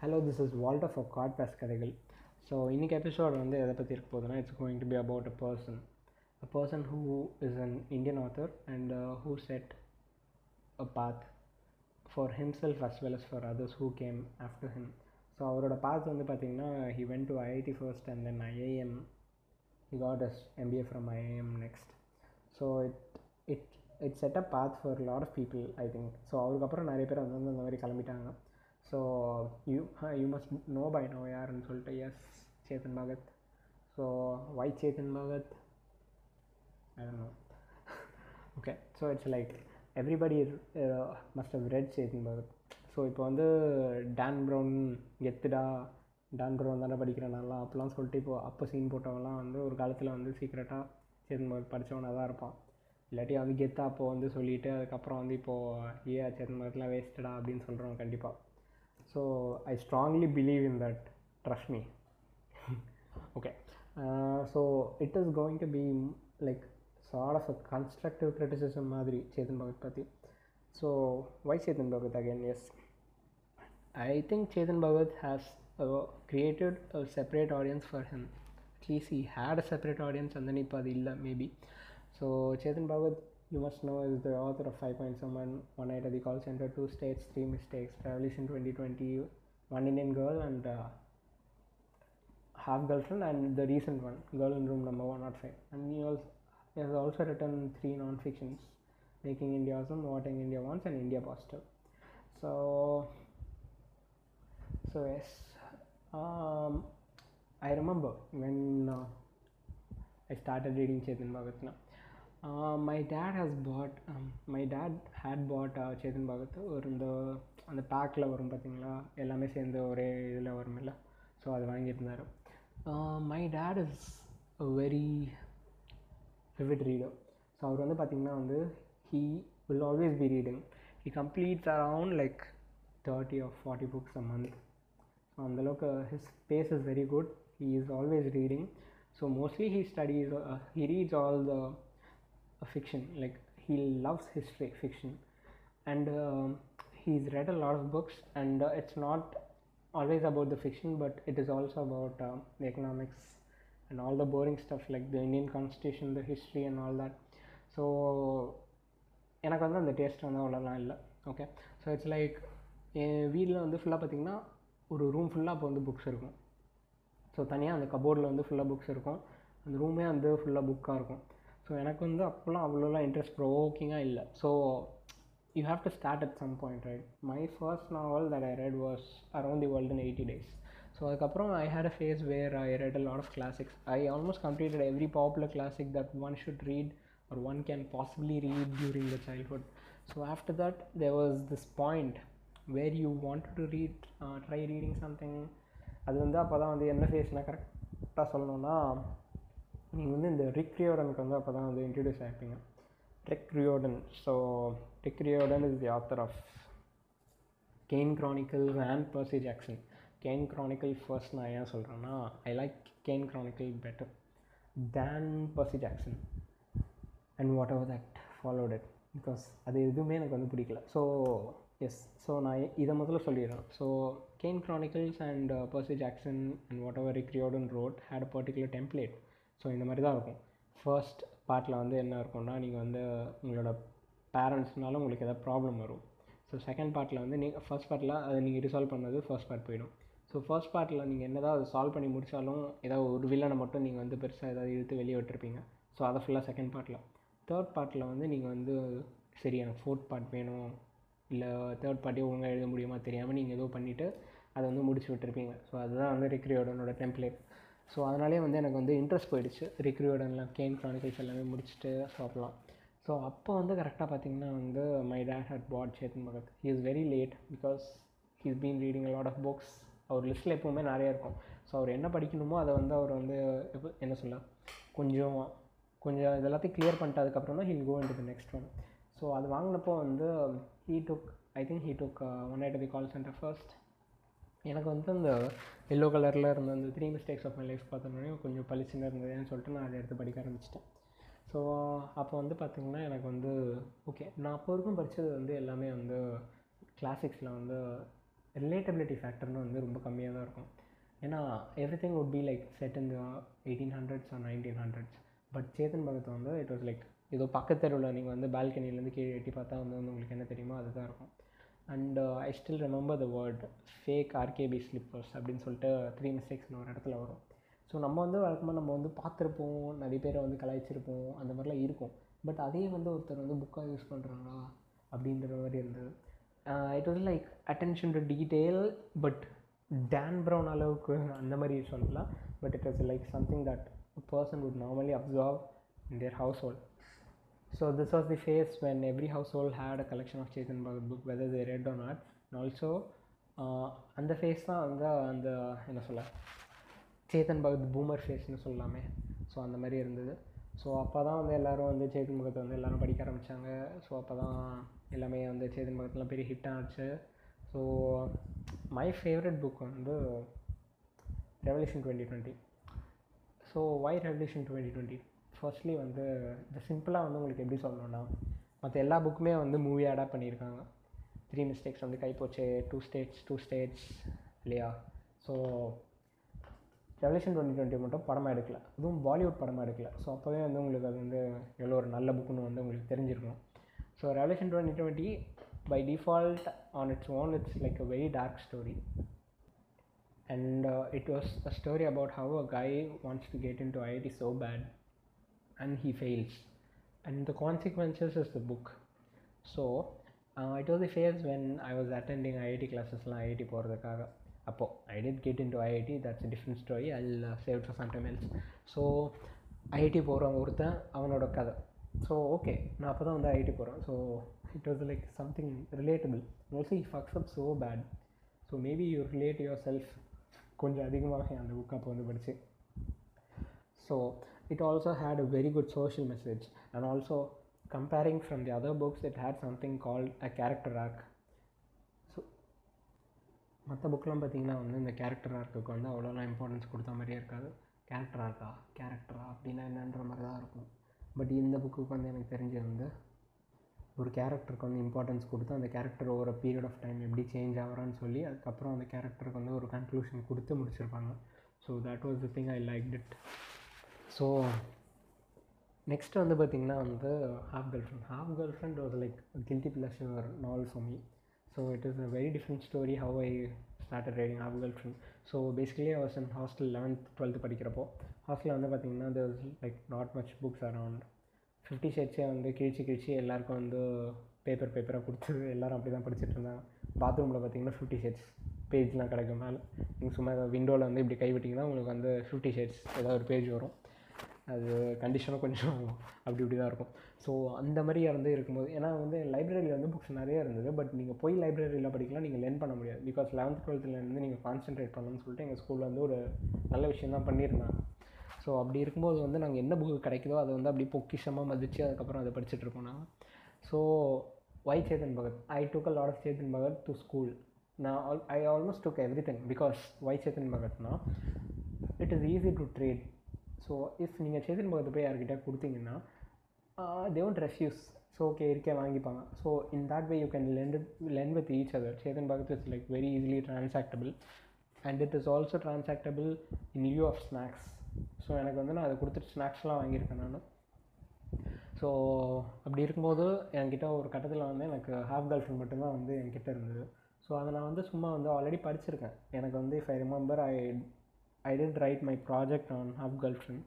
hello this is Walter for Cottbus கதைகள் so இன்றைக்கி episode வந்து எதை பற்றி இருக்க போகுதுன்னா it's going to be about a person a person who is an Indian author and who set a path for himself as well as for others who came after him so அவரோட path வந்து பார்த்திங்கன்னா he went to IIT first and then IIM he got his MBA from IIM next. So it it it set a path for a lot of people I think. So அவருக்கப்புறம் நிறைய பேர் வந்து அந்த மாதிரி கிளம்பிட்டாங்க. So you you must know by now யாருன்னு சொல்லிட்டு yes Chetan Bhagat. So why Chetan Bhagat? I okay so it's like everybody must have read Chetan Bhagat. So இப்போ வந்து டான் ப்ரௌன் கெத்துடா டான் ப்ரௌன் தானே படிக்கிறேன் நல்லா அப்போலாம் சொல்லிட்டு இப்போ அப்போ சீன் போட்டவங்கலாம் வந்து ஒரு காலத்தில் வந்து சீக்கிரட்டாக சேத்தன் படித்தவனாக தான் இருப்பான். இல்லாட்டி வந்து கெத்தா அப்போ வந்து சொல்லிவிட்டு அதுக்கப்புறம் வந்து இப்போது ஏ சேத்தன் பகத்லாம் வேஸ்டடா அப்படின்னு சொல்கிறோம் கண்டிப்பாக so I strongly believe in that trust me okay so it is going to be like sort of a constructive constructive மாதிரி சேதன் பகத் பற்றி so why Chetan Bhagat again yes I think Chetan Bhagat has created a separate audience for him. At least he had a separate audience and then he illa maybe. So chetan bhagat you must know is the author of five points someone one night at the call center two states three mistakes Published in 2020 one indian girl and uh, half girlfriend and the recent one girl in room number one not five. And he, also, he has also written three non-fictions making india awesome wanting india wants and india positive. So so yes. um, i remember when uh, i started reading chetan bhagat now uh, my dad has bought um, my dad had bought uh, chetan bhagat ஒரு இந்த அந்த பேக்கில் வரும் பார்த்தீங்களா எல்லாமே சேர்ந்து ஒரே இதில் வரும்ல ஸோ அது வாங்கியிருந்தார் my dad is a very vivid reader so அவர் வந்து பார்த்திங்கன்னா வந்து he will always be reading he completes around like thirty or forty books a month so அந்தளவுக்கு his space is very good he is always reading so mostly he studies he reads all the fiction like he loves history fiction and um, he's read a lot of books and uh, it's not always about the fiction but it is also about uh, the economics and all the boring stuff like the indian constitution the history and all that so எனக்கு வந்து அந்த taste வந்து அவ்வளோலாம் இல்லை okay so it's like என் வீட்டில் வந்து ஃபுல்லாக பார்த்திங்கன்னா ஒரு ரூம் ஃபுல்லாக அப்போ வந்து புக்ஸ் இருக்கும். ஸோ தனியாக அந்த கபோர்டில் வந்து ஃபுல்லாக புக்ஸ் இருக்கும். அந்த ரூமே வந்து ஃபுல்லாக புக்காக இருக்கும். ஸோ எனக்கு வந்து அப்போல்லாம் அவ்வளோலாம் இன்ட்ரெஸ்ட் ப்ரோவோக்கிங்காக இல்லை. So you have to start at some point right my first novel that I read was around the world in eighty days so அதுக்கப்புறம் I had a phase where I read a lot of classics I almost completed every popular classic that one should read or one can possibly read during the childhood so after that there was this point where you want to read try reading something அது வந்து அப்போ தான் வந்து என்ன ஃபேஸ்னால் கரெக்டாக சொல்லணும்னா நீங்கள் வந்து இந்த ரிக் ரியோடனுக்கு வந்து அப்போ தான் வந்து introduce ஆகிப்பீங்க Rick Riordan so Rick Riordan is the author of Kane Chronicles and Percy Jackson Kane Chronicle first நான் ஏன் சொல்கிறேன்னா I like Kane Chronicle better than Percy Jackson and whatever that followed it because அது எதுவுமே எனக்கு வந்து பிடிக்கல. So yes so நான் இதை முதல்ல சொல்லிடுறேன். So Kane Chronicles and Percy Jackson and whatever Rick Riordan wrote had a particular template so இந்த மாதிரி தான் இருக்கும். ஃபர்ஸ்ட் பார்ட்டில் வந்து என்ன இருக்கும்னா நீங்கள் வந்து உங்களோட பேரண்ட்ஸ்னால உங்களுக்கு எதாவது ப்ராப்ளம் வரும். ஸோ செகண்ட் பார்ட்டில் வந்து நீங்கள் ஃபர்ஸ்ட் பார்ட்டில் அதை நீங்கள் ரிசால்வ் பண்ணது ஃபர்ஸ்ட் பார்ட் போயிடும். ஸோ ஃபர்ஸ்ட் பார்ட்டில் நீங்கள் என்ன தான் அதை சால்வ் பண்ணி முடித்தாலும் ஏதாவது ஒரு வில்லனை மட்டும் நீங்கள் வந்து பெருசாக ஏதாவது இழுத்து வெளியே விட்டுருப்பீங்க. ஸோ அதை ஃபுல்லாக செகண்ட் பார்ட்டில் தேர்ட் பார்ட்டில் வந்து நீங்கள் வந்து சரி எனக்கு ஃபோர்த் பார்ட் வேணும். இல்லை தேர்ட் பார்ட்டி ஒழுங்காக எழுத முடியுமா தெரியாமல் நீங்கள் ஏதோ பண்ணிவிட்டு அதை வந்து முடிச்சு விட்டுருப்பீங்க. ஸோ அதுதான் வந்து ரிக்ரியோடனோட டெம்ப்ளேட் ஸோ அதனாலே வந்து எனக்கு வந்து இன்ட்ரெஸ்ட் போயிடுச்சு. ரிக்ரியோடன்லாம் கேம் க்ரானிக்கல்ஸ் எல்லாமே முடிச்சுட்டு சாப்பிட்லாம். ஸோ அப்போ வந்து கரெக்டாக பார்த்தீங்கன்னா வந்து my dad had bought Chetan Bhagat he is very late because he's been reading a lot of books அவர் லிஸ்ட்டில் எப்போவுமே நிறையா இருக்கும். ஸோ அவர் என்ன படிக்கணுமோ அதை வந்து அவர் வந்து எப்போ என்ன சொல்ல? கொஞ்சம் கொஞ்சம் இதெல்லாத்தையும் கிளியர் பண்ணிட்டு அதுக்கப்புறம் தான் he'll go in the next one so அது வாங்கினப்போ வந்து he took I think he took one I'd the call centre first எனக்கு வந்து அந்த எல்லோ கலரில் இருந்த அந்த three mistakes of my life பார்த்தோன்னே கொஞ்சம் பளிச்சுன்னு இருந்ததுன்னு சொல்லிட்டு நான் அதை எடுத்து படிக்க ஆரம்பிச்சிட்டேன். ஸோ அப்போ வந்து பார்த்திங்கன்னா எனக்கு வந்து ஓகே நான் அப்போ வரைக்கும் படித்தது வந்து எல்லாமே வந்து கிளாசிக்ஸில் வந்து ரிலேட்டபிலிட்டி ஃபேக்டர்னு வந்து ரொம்ப கம்மியாக தான் இருக்கும். ஏன்னா everything would be like set in eighteen hundreds or nineteen hundreds but Chetan Bhagat வந்து இட் வாஸ் லைக் ஏதோ பக்கத்தெருவில் நீங்கள் வந்து பால்கனிலேருந்து கீழே எட்டி பார்த்தா வந்து வந்து உங்களுக்கு என்ன தெரியுமோ அதுதான் இருக்கும். And I still remember the word fake RKB slippers அப்படின்னு சொல்லிட்டு த்ரீ மிஸ்டேக்ஸ்னு ஒரு இடத்துல வரும். ஸோ நம்ம வந்து வழக்கமாக நம்ம வந்து பார்த்துருப்போம் நிறைய பேரை வந்து கலாய்ச்சிருப்போம் அந்த மாதிரிலாம் இருக்கும். பட் அதே வந்து ஒருத்தர் வந்து புக்காக யூஸ் பண்ணுறாங்களா அப்படின்ற மாதிரி இருந்தது. It was like attention to detail but Dan Brown அளவுக்கு அந்த மாதிரி சொல்லலாம். But it was like something that person would normally observe in their household So this was the phase when every household had a collection of Chetan Bhagat book, whether they read or not. And also, uh, அந்த phase தான் வந்து அந்த என்ன சொல்ல Chetan Bhagat boomer ஃபேஸ்னு சொல்லலாமே so அந்த மாதிரி இருந்தது. ஸோ அப்போ தான் வந்து எல்லோரும் வந்து சேத்தன் பகத்தை வந்து எல்லோரும் படிக்க ஆரம்பித்தாங்க ஸோ அப்போ தான் எல்லாமே வந்து சேத்தன் பகத்லாம் பெரிய ஹிட் ஆச்சு ஸோ மை ஃபேவரட் புக் வந்து revolution twenty twenty so why revolution twenty twenty firstly வந்து இந்த சிம்பிளாக வந்து உங்களுக்கு எப்படி சொல்லணும்னா மற்ற எல்லா புக்குமே வந்து மூவி அடாப்ட் பண்ணியிருக்காங்க. த்ரீ மிஸ்டேக்ஸ் வந்து கைப்போச்சு டூ ஸ்டேட்ஸ் டூ ஸ்டேட்ஸ் இல்லையா? ஸோ ரெவல்யூஷன் டுவெண்ட்டி டுவெண்ட்டி மட்டும் படமாக எடுக்கல. அதுவும் பாலிவுட் படமாக எடுக்கல. ஸோ அப்போவே வந்து உங்களுக்கு அது வந்து எவ்வளோ ஒரு நல்ல புக்குன்னு வந்து உங்களுக்கு தெரிஞ்சிருக்கும். So revolution twenty twenty by default on its own it's like a very dark story and it was a story about how a guy wants to get into IIT so bad and he fails and the consequences is the book so it was the phase when I was attending IIT கிளாஸஸ்லாம் IIT போகிறதுக்காக அப்போது I didn't get into IIT that's different story I'll save to sometime else so IIT போகிறவங்க ஒருத்தன் அவனோட கதை so okay நான் அப்போ தான் வந்து ஐஐடி போகிறேன் so it was like something relatable also he fucks up so bad so maybe you relate yourself கொஞ்சம் அதிகமாக அந்த புக் அப்போ வந்து படித்து so it also had a very good social message. And also comparing from the other books it had something called a character arc. So மற்ற புக்கெலாம் பார்த்தீங்கன்னா வந்து இந்த கேரக்டர் ஆர்க்குக்கு வந்து அவ்வளோலாம் இம்பார்ட்டன்ஸ் கொடுத்த மாதிரியே இருக்காது. கேரக்டர் ஆர்க்கா கேரக்டரா அப்படின்னா என்னன்ற மாதிரி தான் இருக்கும். பட் இந்த புக்குக்கு வந்து எனக்கு தெரிஞ்சு வந்து ஒரு கேரக்டருக்கு வந்து இம்பார்ட்டன்ஸ் கொடுத்து அந்த கேரக்டர் ஒரு பீரியட் ஆஃப் டைம் எப்படி சேஞ்ச் ஆகிறான்னு சொல்லி அதுக்கப்புறம் அந்த கேரக்டருக்கு வந்து ஒரு கன்க்ளூஷன் கொடுத்து முடிச்சிருப்பாங்க. So that was the thing I like it so next வந்து பார்த்திங்கன்னா வந்து half girlfriend half girlfriend was like guilty pleasure novel for me so it is a very different story how I started writing half girlfriend so basically I was hostel eleventh twelfth படிக்கிறப்போ ஹாஸ்டலில் வந்து பார்த்திங்கன்னா there like not much books around fifty ஷேட்ஸே வந்து கிழிச்சு கிழிச்சு எல்லாருக்கும் வந்து paper பேப்பராக கொடுத்து எல்லோரும் அப்படி தான் படிச்சுட்டு இருந்தாங்க. பாத்ரூமில் பார்த்தீங்கன்னா ஃபிஃப்டி ஷேட்ஸ் பேஜ்லாம் கிடைக்கும் மேலே. நீங்கள் சும்மா விண்டோவில் வந்து இப்படி கைவிட்டிங்கன்னா உங்களுக்கு வந்து ஃபிஃப்டி ஷேட்ஸ் ஏதாவது ஒரு பேஜ் வரும். அது கண்டிஷனும் கொஞ்சம் அப்படி இப்படி தான் இருக்கும். ஸோ அந்த மாதிரி வந்து இருக்கும்போது ஏன்னா வந்து லைப்ரரியில் வந்து புக்ஸ் நிறைய இருந்தது. பட் நீங்கள் போய் லைப்ரரியில் படிக்கலாம் நீங்கள் லேர்ன் பண்ண முடியாது. பிகாஸ் லெவன்த் டுவெல்த்துலேருந்து நீங்கள் கான்சென்ட்ரேட் பண்ணணும்னு சொல்லிட்டு எங்கள் ஸ்கூலில் வந்து ஒரு நல்ல விஷயம் தான் பண்ணியிருந்தாங்க. ஸோ அப்படி இருக்கும்போது வந்து நாங்கள் என்ன புக்கு கிடைக்குதோ அதை வந்து அப்படியே பொக்கிஷமாக மதித்து அதுக்கப்புறம் அதை படிச்சுட்டு நாங்கள் so why Chetan Bhagat I took a lot of Chetan Bhagat to school நான் all I almost took everything because why Chetan பகத்னா it is easy to trade so if நீங்கள் சேதன் பகத்தை போய் யார்கிட்ட கொடுத்தீங்கன்னா they won't refuse so okay இருக்கே வாங்கிப்பாங்க. So in that way you can lend lend with each other Chetan Bhagat is like very easily transactable and it is also transactable in lieu of snacks so எனக்கு வந்து நான் அதை கொடுத்துட்டு ஸ்நாக்ஸ்லாம் வாங்கியிருக்கேன் நான். ஸோ அப்படி இருக்கும்போது என்கிட்ட ஒரு கட்டத்தில் வந்து எனக்கு ஹாஃப் கேர்ள் ஃப்ரெண்ட் மட்டும்தான் வந்து என்கிட்ட இருந்தது. ஸோ அதை நான் வந்து சும்மா வந்து ஆல்ரெடி படிச்சிருக்கேன். எனக்கு வந்து if I remember I I didn't write my project on Half Girlfriend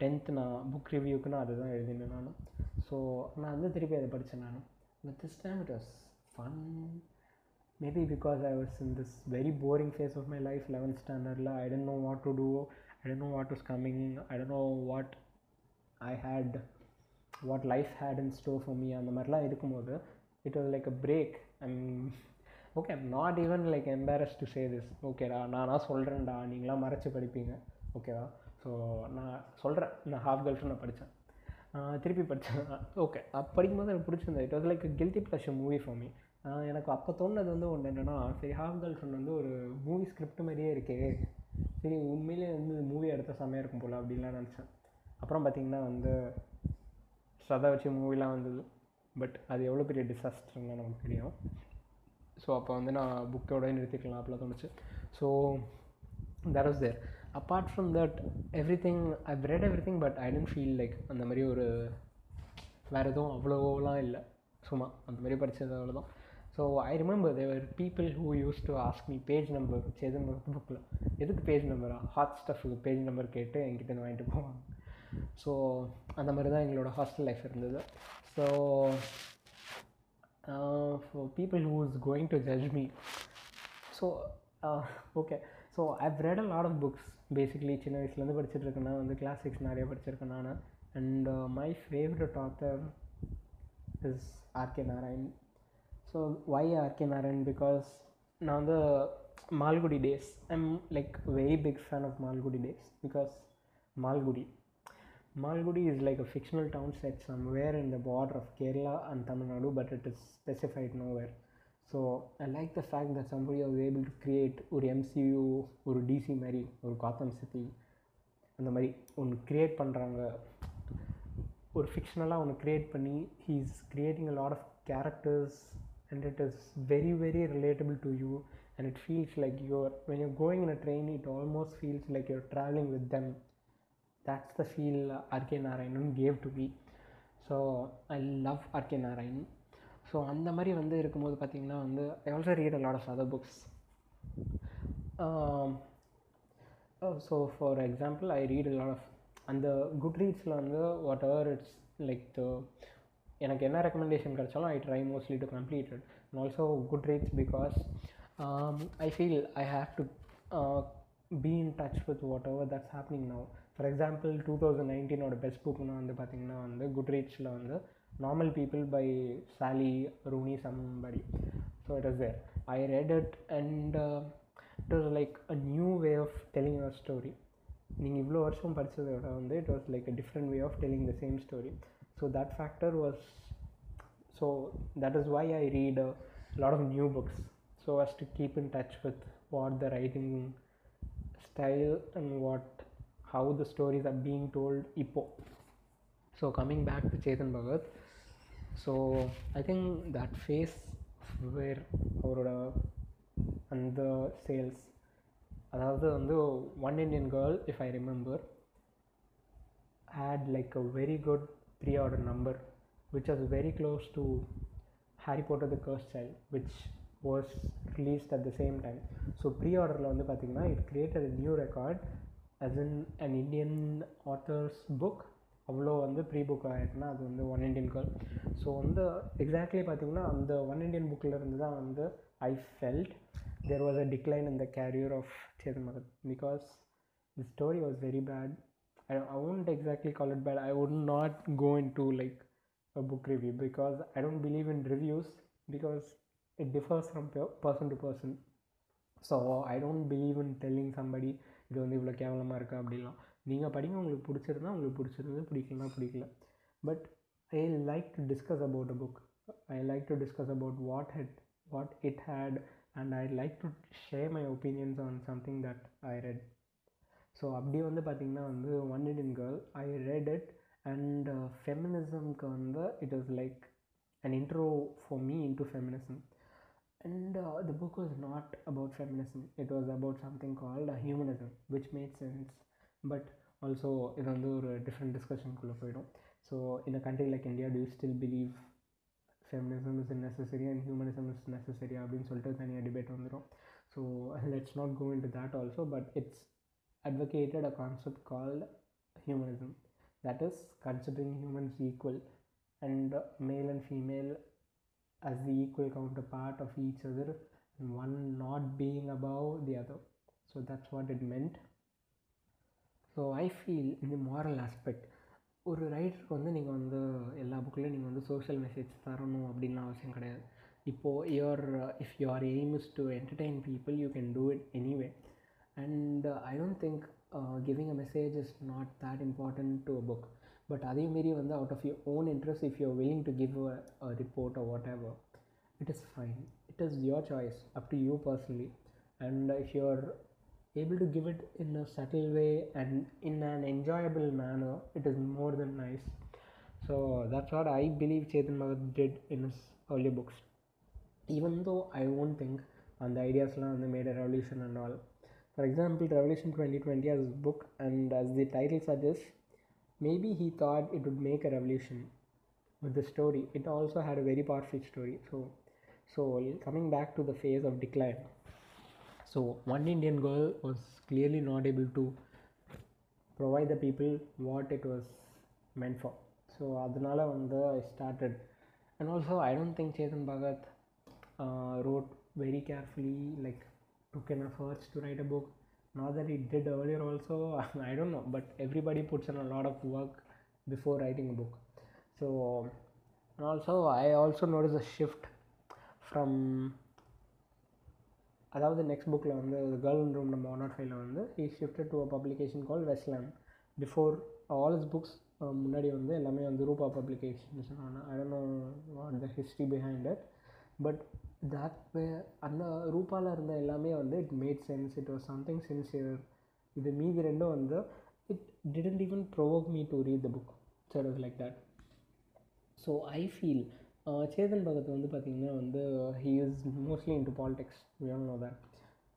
tenth நான் புக் ரிவ்யூக்கு நான் அதுதான் எழுதினேன் நான் ஸோ நான் வந்து திருப்பி அதை படித்தேன் நான் but this time it was fun maybe because I was in this very boring phase of my life eleventh ஸ்டாண்டர்டில் I didn't know what to do I didn't know what is coming I didn't know what I had what life had in store for me அந்த மாதிரிலாம் இருக்கும்போது it was like a break I'm okay I'm not even like embarrass to say this ஓகேடா நான் சொல்கிறேன்டா நீங்களாம் மறைச்சி படிப்பீங்க. ஓகேவா so நான் சொல்கிறேன் நான் ஹாஃப் கேர்ள் ஃப்ரெண்ட் நான் படித்தேன் திருப்பி படித்தேன் ஓகே அப்போ படிக்கும்போது எனக்கு பிடிச்சிருந்தது it was like guilty pleasure movie for me எனக்கு அப்போ தோணுது வந்து ஒன்று என்னென்னா சரி ஹாஃப் கேர்ள் ஃப்ரெண்ட் வந்து ஒரு மூவி ஸ்கிரிப்ட் மாதிரியே இருக்கே. சரி உண்மையிலே வந்து மூவி எடுத்த செம்மையாக இருக்கும் போல் அப்படின்லாம் நினச்சேன். அப்புறம் பார்த்திங்கன்னா வந்து ஸ்ரதா வச்சு மூவிலாம் வந்தது. பட் அது எவ்வளோ பெரிய டிசாஸ்டர்னு நமக்கு தெரியும். ஸோ அப்போ வந்து நான் புக்கோடய நிறுத்திக்கலாம் அப்படிலாம் தோணுச்சு. So that was there apart from that everything I read everything but I didn't feel like அந்த மாதிரி ஒரு வேறு எதுவும் அவ்வளோலாம் இல்லை. சும்மா அந்த மாதிரி படித்தது அவ்வளோதான். So I remember there were people who used to ask me page number Chetan புக்கில் எதுக்கு பேஜ் நம்பரா ஹாட் ஸ்டஃபுக்கு பேஜ் நம்பர் கேட்டு என்கிட்ட வாங்கிட்டு போவாங்க. ஸோ அந்த மாதிரி தான் எங்களோட ஹாஸ்டல் லைஃப் இருந்தது. So for people who is going to judge me so okay so I've read a lot of books basically சின்ன வயசுலேருந்து படிச்சுட்டு இருக்கேன்னா வந்து கிளாசிக்ஸ் நிறைய படிச்சிருக்கேன் நான் and my favourite author is RK Narayan so why RK Narayan because நான் வந்து Malgudi Days I'm like very big fan of Malgudi Days because Malgudi Malgudi is like a fictional town set somewhere in the border of Kerala and Tamil Nadu, but it is specified nowhere. So I like the fact that somebody was able to create ஒரு MCU ஒரு DC மாதிரி ஒரு காத்தம் city அந்த மாதிரி ஒன்று create பண்ணுறாங்க ஒரு ஃபிக்ஷனலாக ஒன்று க்ரியேட் பண்ணி he's creating a lot of characters and it is very very relatable to you and it feels like you're when you're going in a train it almost feels like you're travelling with them That's the feel R K Narayanan gave to me so I love R K Narayan so அந்த மாதிரி வந்து இருக்கும்போது பார்த்திங்கன்னா வந்து I also read a lot of other books so for example I read a lot of அந்த good ரீட்ஸில் வந்து whatever it's like the எனக்கு என்ன ரெக்கமெண்டேஷன் கிடைச்சாலும் I try mostly to complete it and also Goodreads because I feel I have to be in touch with whatever that's happening now for example two thousand நைன்டீனோட best புக்னா வந்து பார்த்திங்கன்னா வந்து good ரீட்ஸில் வந்து Normal People by Sally Rooney somebody so it is there I read it and it was like a new way of telling your story நீங்கள் இவ்வளோ வருஷம் படித்ததை விட வந்து it was like a different way of telling the same story so that factor was so that is why I read a lot of new books so as to keep in touch with what the writing style and what how the stories are being told Ipo. So coming back to Chetan Bhagat, so I think that phase where அவரோட அந்த sales அதாவது வந்து one Indian girl if I remember had like a very good preorder number which was very close to Harry Potter the cursed child which was released at the same time so pre ஆர்டரில் வந்து பார்த்திங்கன்னா it created new record as in an Indian author's book அவ்வளோ வந்து pre book ஆகிருக்குன்னா அது வந்து one Indian girl so வந்து exactly பார்த்தீங்கன்னா அந்த ஒன் இண்டியன் புக்கில் இருந்து தான் வந்து I felt there was a decline in the career of Chetan Bhagat because the story was very bad I, I won't exactly call it bad. I would not go into like a book review because I don't believe in reviews because it differs from pe- person to person. So I don't believe in telling somebody இது வந்து இவ்வளோ கேவலமாக இருக்கா அப்படிலாம் நீங்கள் படிங்க உங்களுக்கு பிடிச்சிருந்தா உங்களுக்கு பிடிச்சிருந்து பிடிக்கலனா பிடிக்கல. But I like to discuss about a book I like to discuss about what had what it had and I like to share my opinions on something that I read so அப்படி வந்து பார்த்திங்கன்னா வந்து one Indian girl I read it and ஃபெமினிசம்க்கு வந்து it is like an intro for me into feminism and uh, the book was not about feminism it was about something called uh, humanism which made sense but also இது வந்து ஒரு different டிஸ்கஷனுக்குள்ளே போயிடும் so in a country like India do you still believe feminism is necessary and humanism is necessary அப்படின்னு சொல்லிட்டு தனியாக debate வந்துடும் so let's not go into that also but it's advocated a concept called humanism that is considering humans equal and uh, male and female as the equal counterpart of each other and one not being above the other so that's what it meant so I feel இந்த moral aspect ஒரு ரைட்டருக்கு வந்து நீங்கள் வந்து எல்லா புக்லேயும் நீங்கள் வந்து social message தரணும் அப்படின்லாம் அவசியம் கிடையாது இப்போது your if your aim is to entertain people you can do it anyway and I don't think giving a message is not that important to a book but அதேமாரி வந்து out of your own interest if you're willing to give a report or whatever it is fine it is your choice up to you personally and if you're able to give it in a subtle way and in an enjoyable manner it is more than nice so that's what I believe Chetan Bhagat did in his earlier books even though I won't think on the ideasலாம் வந்து made a revolution and all for example revolution 2020 as a book and as the title suggests maybe he thought it would make a revolution with the story it also had a very powerful story so so coming back to the phase of decline so one indian girl was clearly not able to provide the people what it was meant for so அதனால வந்து I started and also I don't think Chetan Bhagat uh, wrote very carefully like took enough efforts to write a book Not that he did earlier also I don't know but everybody puts in a lot of work before writing a book. So and also I also noticed a shift from அதாவது next புக்கில் வந்து girl in room நம்ம one not ஃபைவ்ல வந்து he shifted to a publication call Westland before all his books முன்னாடி வந்து எல்லாமே வந்து Rupa publications I don't know what the history behind it but that way அந்த ரூபாவில் இருந்த எல்லாமே வந்து it made sense it was something sincere இது மீதி ரெண்டும் வந்து it didn't even provoke me to read the book so it like that so I feel Chetan Bhagat வந்து பார்த்திங்கன்னா வந்து he is mostly into politics no that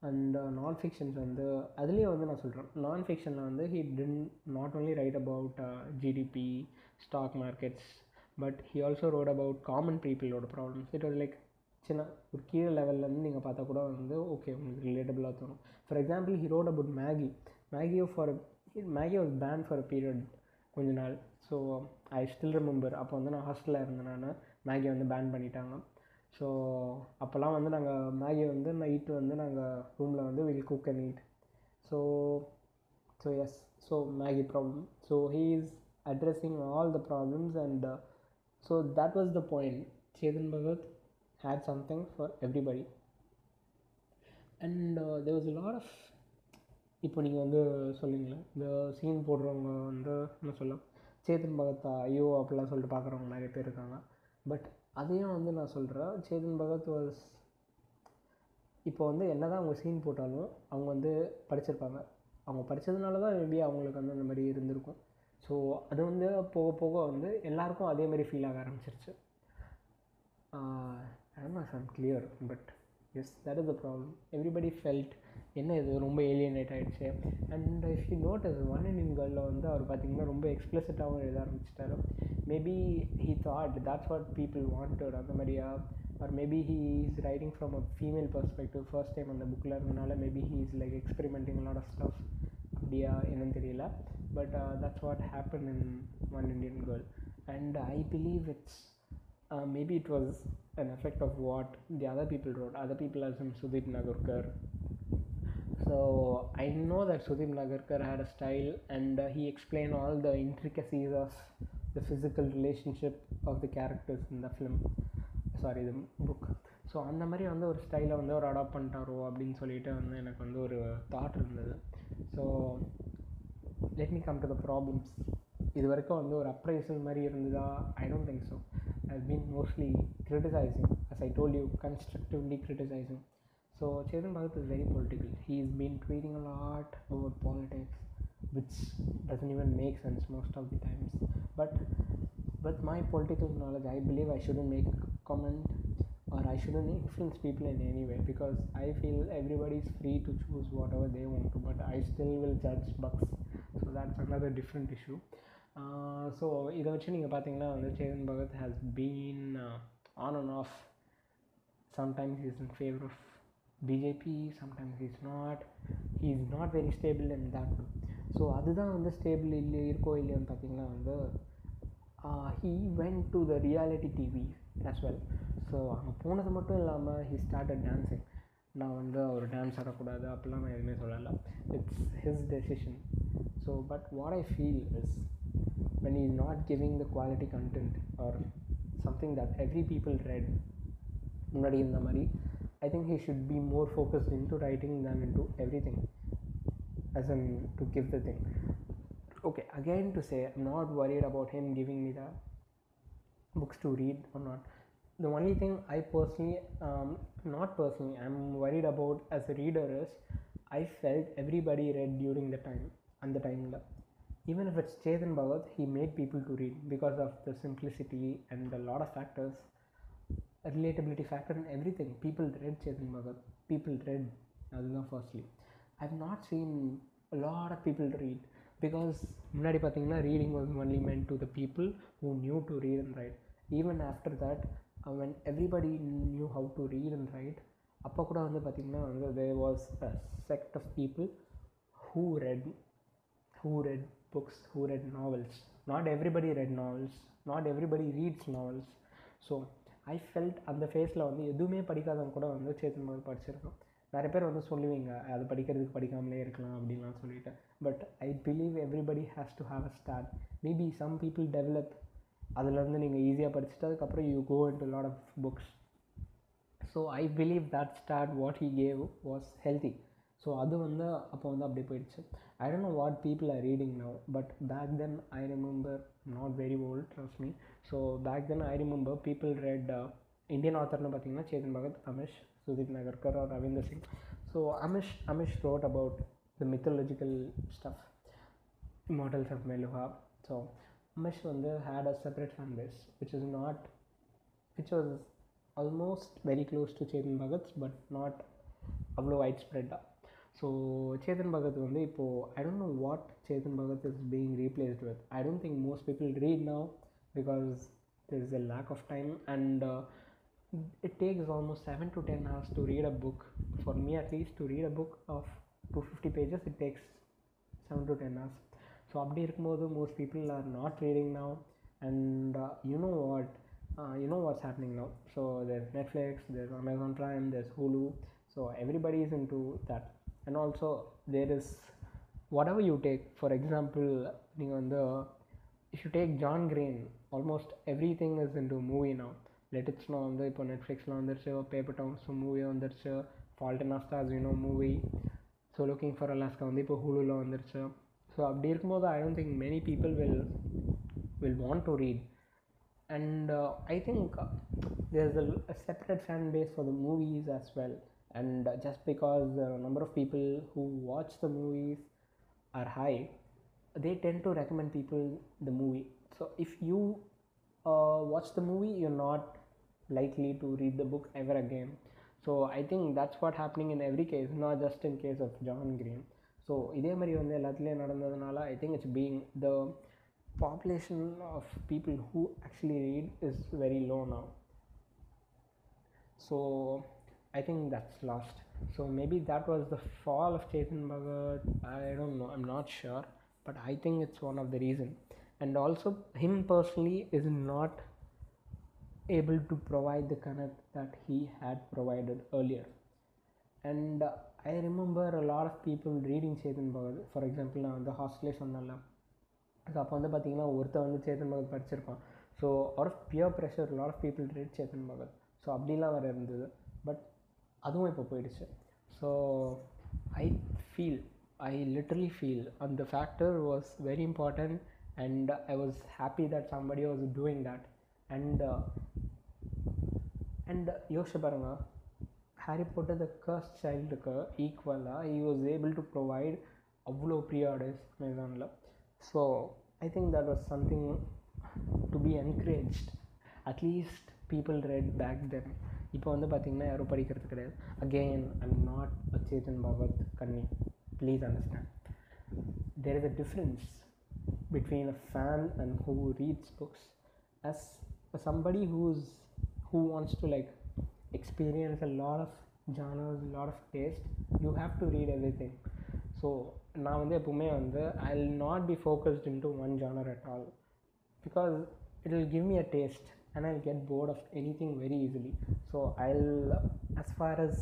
and non fictions வந்து அதுலேயே வந்து நான் சொல்கிறேன் நான் ஃபிக்ஷனில் வந்து he didn't not only write about GDP stock markets but he also wrote about common பீப்புளோட ப்ராப்ளம்ஸ் இட் வாஸ் லைக் சின்ன ஒரு கீழே லெவல்லேருந்து நீங்கள் பார்த்தா கூட வந்து ஓகே உங்களுக்கு ரிலேட்டபிளாக தோணும். For example he wrote wrote about Maggi மேகியோ for Maggi was ban for a period கொஞ்ச நாள். ஸோ ஐ ஸ்டில் ரிமெம்பர் அப்போ வந்து நான் ஹாஸ்டலில் இருந்தேன் நான். மேகி வந்து பேன் பண்ணிட்டாங்க. ஸோ அப்போல்லாம் வந்து நாங்கள் மேகி வந்து நைட்டு வந்து நாங்கள் ரூமில் வந்து will cook and eat so so yes so Maggi problem so he is addressing all the problems and so that was the point Chetan Bhagat had something for everybody. And there was lot of இப்போ நீங்கள் வந்து சொல்லிங்களேன் இந்த scene போடுறவங்க வந்து என்ன சொல்ல சேதன் பகத் ஐயோ அப்படிலாம் சொல்லிட்டு பார்க்குறவங்க நிறைய பேர் இருக்காங்க. பட் அதையும் வந்து நான் சொல்கிறேன் சேதன் பகத் வாஸ் இப்போ வந்து என்ன தான் அவங்க சீன் போட்டாலும் அவங்க வந்து படிச்சிருப்பாங்க. அவங்க படித்ததுனால தான் மேபி அவங்களுக்கு வந்து அந்த மாதிரி இருந்திருக்கும். ஸோ அது வந்து போக போக வந்து எல்லாருக்கும் அதே மாதிரி ஃபீல் ஆக ஆரம்பிச்சிருச்சு. ஆமாஸ் don't clear but yes that is the problem everybody felt என்ன இது? ரொம்ப ஏலியனேட் ஆகிடுச்சு and if you note as one Indian கேர்ளில் வந்து அவர் பார்த்திங்கன்னா ரொம்ப எக்ஸ்பிளசிட்டாகவும் எழுத ஆரம்பிச்சிட்டாரு. Maybe he thought that's what people wanted அந்த மாதிரியா? Or maybe he is writing from a female perspective first time அந்த புக்கில் இருந்தனால maybe he is like experimenting lot of stuff அப்படியா? என்னன்னு தெரியல. But that's what happen in one Indian girl and I believe it's uh, maybe it was an effect of what the other people wrote. Other people as in Sudip Nagarkar. So I know that Sudip Nagarkar had a style and uh, he explained all the intricacies of the physical relationship of the characters in the film. Sorry, the book. So அந்த மாதிரி வந்து ஒரு ஸ்டைலை வந்து ஒரு adapt பண்ணிட்டாரோ அப்படின்னு சொல்லிட்டு வந்து எனக்கு வந்து ஒரு தாட் இருந்தது so let me come to the problems இது வரைக்கும் வந்து ஒரு அப்ரைசல் மாதிரி இருந்ததா I don't think so I've been mostly criticizing, as I told you, constructively criticizing. So Chetan Bhagat is very political. He's been tweeting a lot about politics, which doesn't even make sense most of the times. But with my political knowledge, I believe I shouldn't make a comment or I shouldn't influence people in any way because I feel everybody is free to choose whatever they want to, but I still will judge bucks. So that's another different issue. So இதை வச்சு நீங்கள் பார்த்தீங்கன்னா வந்து Chetan Bhagat has been on and off sometimes is in favour of BJP sometimes is not he is not very stable in that so அதுதான் வந்து stable இல்லை இருக்கோ இல்லையோன்னு பார்த்தீங்கன்னா வந்து he went to the reality TV as well so அங்கே போனது மட்டும் இல்லாமல் ஹி ஸ்டார்டட் டான்ஸிங் நான் வந்து ஒரு டான்ஸ் ஆடக்கூடாது அப்படிலாம் நான் எதுவுமே சொல்லலை. It's his decision so but what I feel is when he is not giving the quality content or something that every people read முன்னாடி இந்த மாதிரி I think he should be more focused into writing than into everything as in to give the thing okay again to say i'm not worried about him giving me the books to read or not the only thing i personally um, not personally i'm worried about as a reader is i felt everybody read during the time அந்த டைமில் even if it's Chetan Bhagat, he made people to read because of the simplicity and a lot of factors, a relatability factor and everything. People read Chetan Bhagat. People read அதுதான் firstly I've not seen lot of people read because முன்னாடி பார்த்தீங்கன்னா reading was only meant to the people who knew to read and write even after that when everybody knew how to read and write அப்போ கூட வந்து பார்த்திங்கன்னா வந்து there was a sect of people who read who read books, who read novels. Not everybody read novels, not everybody reads novels. So I felt அந்த ஃபேஸில் வந்து எதுவுமே படிக்காதவங்க கூட வந்து சேத்தன் மகள் படிச்சிருக்கோம் நிறைய பேர் வந்து சொல்லுவீங்க அது படிக்கிறதுக்கு படிக்காமலே இருக்கலாம் அப்படின்லாம் சொல்லிட்டு. But I believe everybody has to have a start maybe some people develop அதுலேருந்து நீங்கள் ஈஸியாக படிச்சுட்டு அதுக்கப்புறம் you go in to lot of books so I believe that start what he gave was healthy so அது வந்து அப்போ வந்து அப்படியே போயிடுச்சு I don't know what people are reading now but back then I remember not very old trust me so back then I remember people read Indian ஆத்தர்னு பார்த்தீங்கன்னா Chetan Bhagat Amish Sudeep Nagarkar or Ravinder Singh so Amish Amish wrote about the mythological stuff immortals of Meluha so Amish வந்து had a separate fan base which is not which was almost very close to Chetan Bhagat's but not அவ்வளோ wide ஸ்ப்ரெட்டாக so Chetan Bhagat வந்து இப்போது I don't know what Chetan Bhagat is being replaced with I don't think most people read now because there is a lack of time and uh, it takes almost 7 to 10 hours to read a book for me at least to read a book of 250 pages it takes 7 to 10 hours so அப்படி இருக்கும்போது most people are not reading now and you know what you know what's happening now so there Netflix there Amazon Prime there Hulu so everybody is into that and also there is whatever you take for example நீங்கள் வந்து if you take John Green almost everything is into movie now லெட்டிக்ஸ்லாம் வந்து இப்போ நெட்ஃப்ளிக்ஸில் வந்துருச்சு paper downs movie வந்துருச்சு fault and our stars you know movie so looking for Alaska வந்து இப்போ ஹூலுவில் வந்துருச்சு ஸோ அப்படி இருக்கும்போது I don't think many people will will want to read and I think there is a separate fan base for the movies as well and just because the number of people who watch the movies are high they tend to recommend people the movie so if you uh, watch the movie you're not likely to read the book ever again so i think that's what happening in every case not just in case of john green so இதே மாதிரி வந்து எல்லாத்துலேயும் நடந்ததுனால I think it's being the population of people who actually read is very low now so I think that's lost. So maybe that was the fall of Chetan Bhagat. I don't know. I'm not sure, but I think it's one of the reason. And also, him personally is not able to provide the connect that he had provided earlier. And uh, I remember a lot of people reading Chetan Bhagat. For example, நான் the ஹாஸ்டலே சொன்னல so அப்போ வந்து பார்த்திங்கன்னா ஒருத்தர் வந்து Chetan Bhagat படிச்சிருப்பான் so or of peer pressure lot of people read Chetan Bhagat so அப்படிலாம் வேறு இருந்தது பட் அதுவும் இப்போ போயிடுச்சு so I feel I literally feel அந்த factor was very important and I was happy that somebody was doing that and and யோசிச்சு பாருங்க Harry Potter the கர்ஸ் சைல்டுக்கு ஈக்குவலாக he was able to provide அவ்வளோ ப்ரீஆர்டர்ஸ் அமேசானில் so I think that was something to be encouraged at least people read back then இப்போ வந்து பார்த்திங்கன்னா யாரும் படிக்கிறது கிடையாது again I'm not a Chetan Bhagat கன்னி please understand there is a difference between a fan and who reads books as somebody who's who wants to like experience a lot of genres lot of taste you have to read everything so நான் வந்து எப்பவுமே வந்து I will not be focused into one genre at all because it will give me a taste and I get bored of anything very easily so I as far as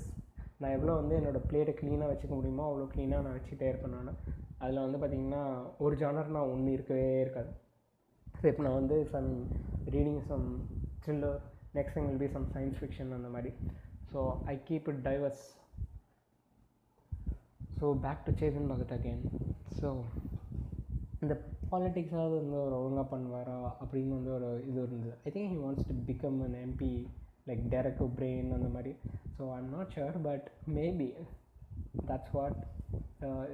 நான் எவ்வளோ வந்து என்னோடய பிளேட்டை க்ளீனாக வச்சுக்க முடியுமோ அவ்வளோ க்ளீனாக நான் வச்சுட்டே இருப்பேன் நான். அதில் வந்து பார்த்திங்கன்னா ஒரு ஜானர் நான் ஒன்று இருக்கவே இருக்காது. ஸோ இப்போ நான் வந்து some reading some thriller next thing will be some science fiction அந்த மாதிரி. So I keep it diverse so back to Chetan Bhagat again so இந்த பாலிட்டிக்ஸாவது வந்து ஒரு ஒழுங்காக பண்ணுவாரா அப்படின்னு வந்து ஒரு இது இருந்தது. I think he wants to become an MP like Derek O'Brien அந்த மாதிரி. So I'm not sure but maybe that's what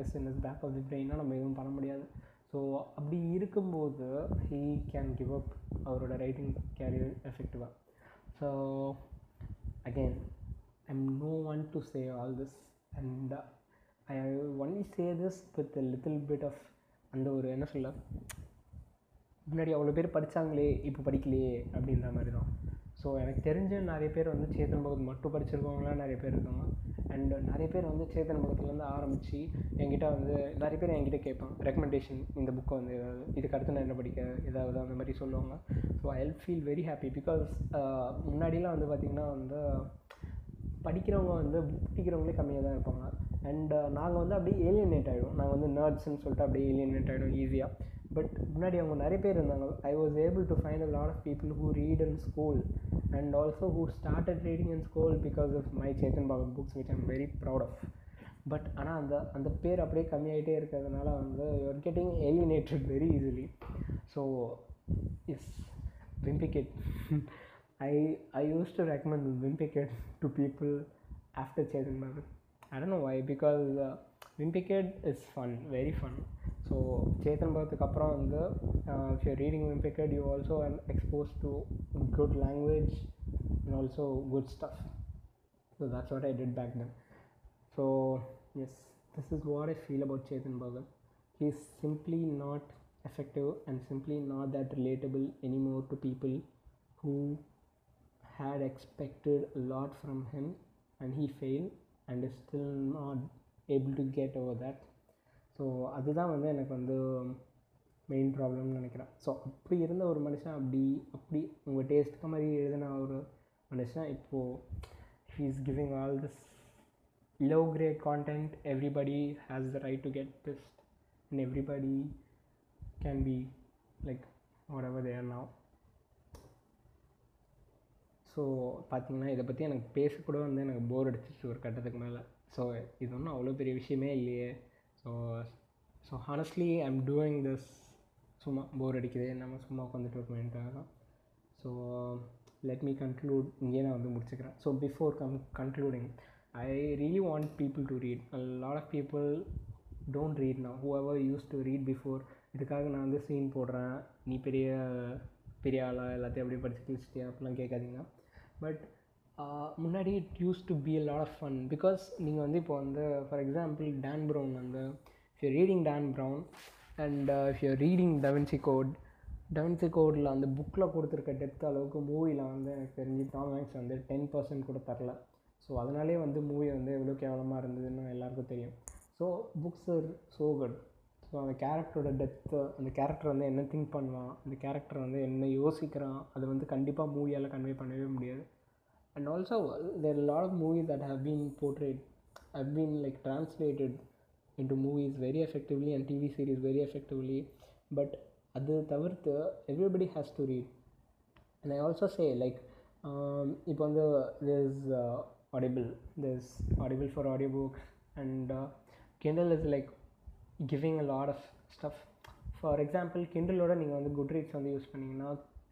is in is back of the பிரெயினாக நம்ம எதுவும் பண்ண முடியாது. ஸோ அப்படி இருக்கும்போது ஹீ கேன் கிவ் அப் அவரோட ரைட்டிங் கேரியர் எஃபெக்டிவாக so again I'm no one to say all this and I only say this with little bit of அந்த ஒரு என்ன சொல்ல முன்னாடி அவ்வளோ பேர் படித்தாங்களே இப்போ படிக்கலையே அப்படின்ற மாதிரி தான். ஸோ எனக்கு தெரிஞ்ச நிறைய பேர் வந்து சேத்தன் பகத் மட்டும் படிச்சிருக்கவங்களாம் நிறைய பேர் இருக்காங்க. அண்ட் நிறைய பேர் வந்து சேத்தன் பகத்துலேருந்து ஆரம்பித்து என்கிட்ட வந்து நிறைய பேர் என்கிட்ட கேட்பாங்க. ரெக்கமெண்டேஷன் இந்த புக்கை வந்து ஏதாவது இதுக்கு அடுத்து நான் என்ன படிக்க ஏதாவது அந்த மாதிரி சொல்லுவாங்க. So I feel very happy because முன்னாடிலாம் வந்து பார்த்திங்கன்னா வந்து படிக்கிறவங்க வந்து படிக்கிறவங்களே கம்மியாக தான் இருப்பாங்க. அண்ட் uh, நாங்கள் வந்து அப்படியே ஏலியனேட் ஆகிடும் நாங்கள் வந்து நர்ட்ஸ்ன்னு சொல்லிட்டு அப்படியே ஏலியனேட் ஆகிடும் ஈஸியாக பட் முன்னாடி அவங்க நிறைய பேர் இருந்தாங்க. I was able to find a lot of people who read and school and also who started reading and school because of my Chetan Bhagat books which I'm very proud of but ஆனால் அந்த அந்த பேர் அப்படியே கம்மியாகிட்டே இருக்கிறதுனால வந்து your getting alienated very easily so as விம்பிகேட் I I used to recommend wimpy kid to people after Chetan Bhagat I don't know why because uh, Wimpicade is fun, very fun. So Chetan பகத்துக்கு அப்புறம் வந்து if you reading wimpy kid you also um expose to good language and also good stuff so that's what I did back then so yes this is what I feel about Chetan Bhagat he is simply not effective and simply not that relatable anymore to people who had expected a lot from him and he failed and is still not able to get over that so அதுதான் வந்து எனக்கு வந்து main ப்ராப்ளம்னு நினைக்கிறேன் so அப்படி இருந்த ஒரு மனுஷன் அப்படி அப்படி உங்கள் டேஸ்ட்டுக்கு மாதிரி எழுதின ஒரு மனுஷன் இப்போது he is giving all this low grade content everybody has the right to get pissed and everybody can be like whatever they are now so பார்த்தீங்கன்னா இதை பற்றி எனக்கு பேசக்கூட வந்து எனக்கு போர் அடிச்சிச்சு ஒரு கட்டத்துக்கு மேலே. ஸோ இது ஒன்றும் அவ்வளோ பெரிய விஷயமே இல்லையே. So so honestly I am doing this சும்மா போர் அடிக்குது. நம்ம சும்மா உட்காந்துட்டு இருக்கோமேன்ட்டாக தான் ஸோ லெட் மீ கன்க்ளூட் இங்கேயே நான் வந்து முடிச்சுக்கிறேன். So before come concluding I really want people to read lot of people don't read நான் whoever use to read before இதுக்காக நான் வந்து சீன் போடுறேன். நீ பெரிய பெரிய ஆளாக எல்லாத்தையும் அப்படியே படிச்சு கிழிச்சிட்டியா அப்படிலாம் கேட்காதீங்கன்னா பட் uh, முன்னாடி it use to be a lot of fun because நீங்கள் வந்து இப்போ வந்து ஃபார் எக்ஸாம்பிள் டேன் ப்ரௌன் வந்து if you reading Dan Brown and if you reading Da Vinci code Da Vinci கோடில் அந்த புக்கில் கொடுத்துருக்க டெப்த் அளவுக்கு மூவியில் வந்து எனக்கு தெரிஞ்சு டாம் ஹேங்ஸ் வந்து டென் பர்சன்ட் கூட தரல. ஸோ அதனாலே வந்து மூவி வந்து எவ்வளோ கேவலமாக இருந்ததுன்னு எல்லாருக்கும் தெரியும். So books are so good so அந்த கேரக்டரோட டெப்த்து அந்த கேரக்டர் வந்து என்ன திங்க் பண்ணுவான் அந்த கேரக்டர் வந்து என்ன யோசிக்கிறான் அது வந்து கண்டிப்பாக மூவியால் கன்வே பண்ணவே முடியாது. And also there lot of movies that have been portrayed have been like translated into movies very effectively and TV series very effectively but அது தவிர்த்து everybody has to read and I also say like இப்போ வந்து this Audible this Audible for audio books and Kindle is like giving a lot of stuff for example கிண்டலோட நீங்கள் வந்து Goodreads வந்து use பண்ணிங்கன்னா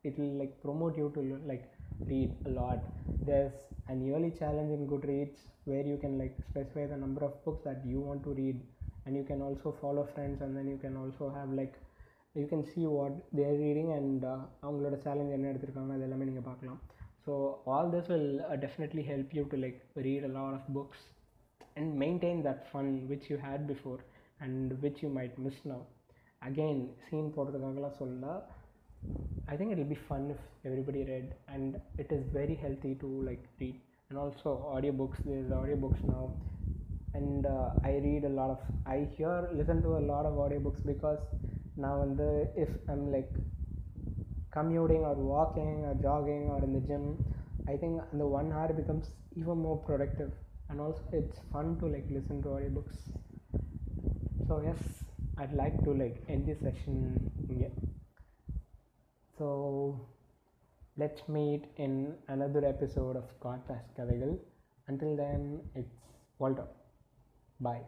it will like promote you to like read a lot there's an yearly challenge in goodreads where you can like specify the number of books that you want to read and you can also follow friends and then you can also have like you can see what they are reading and அவங்களோட challenge என்ன எடுத்திருக்காங்க அது எல்லாமே நீங்கள் பார்க்கலாம் so all this will definitely help you to like read a lot of books and maintain that fun which you had before and which you might miss now again scene போடுறதுக்காகலாம் சொல்ல I think it'll be fun if everybody read and it is very healthy to like read and also audiobooks there's audiobooks now and uh, I read a lot of I hear listen to a lot of audiobooks because now and the if I'm like commuting or walking or jogging or in the gym I think the one hour becomes even more productive and also it's fun to like listen to audiobooks so yes I'd like to like end this session yeah so let's meet in another episode of Godpass Kadagal. Until then, it's Walter. Bye.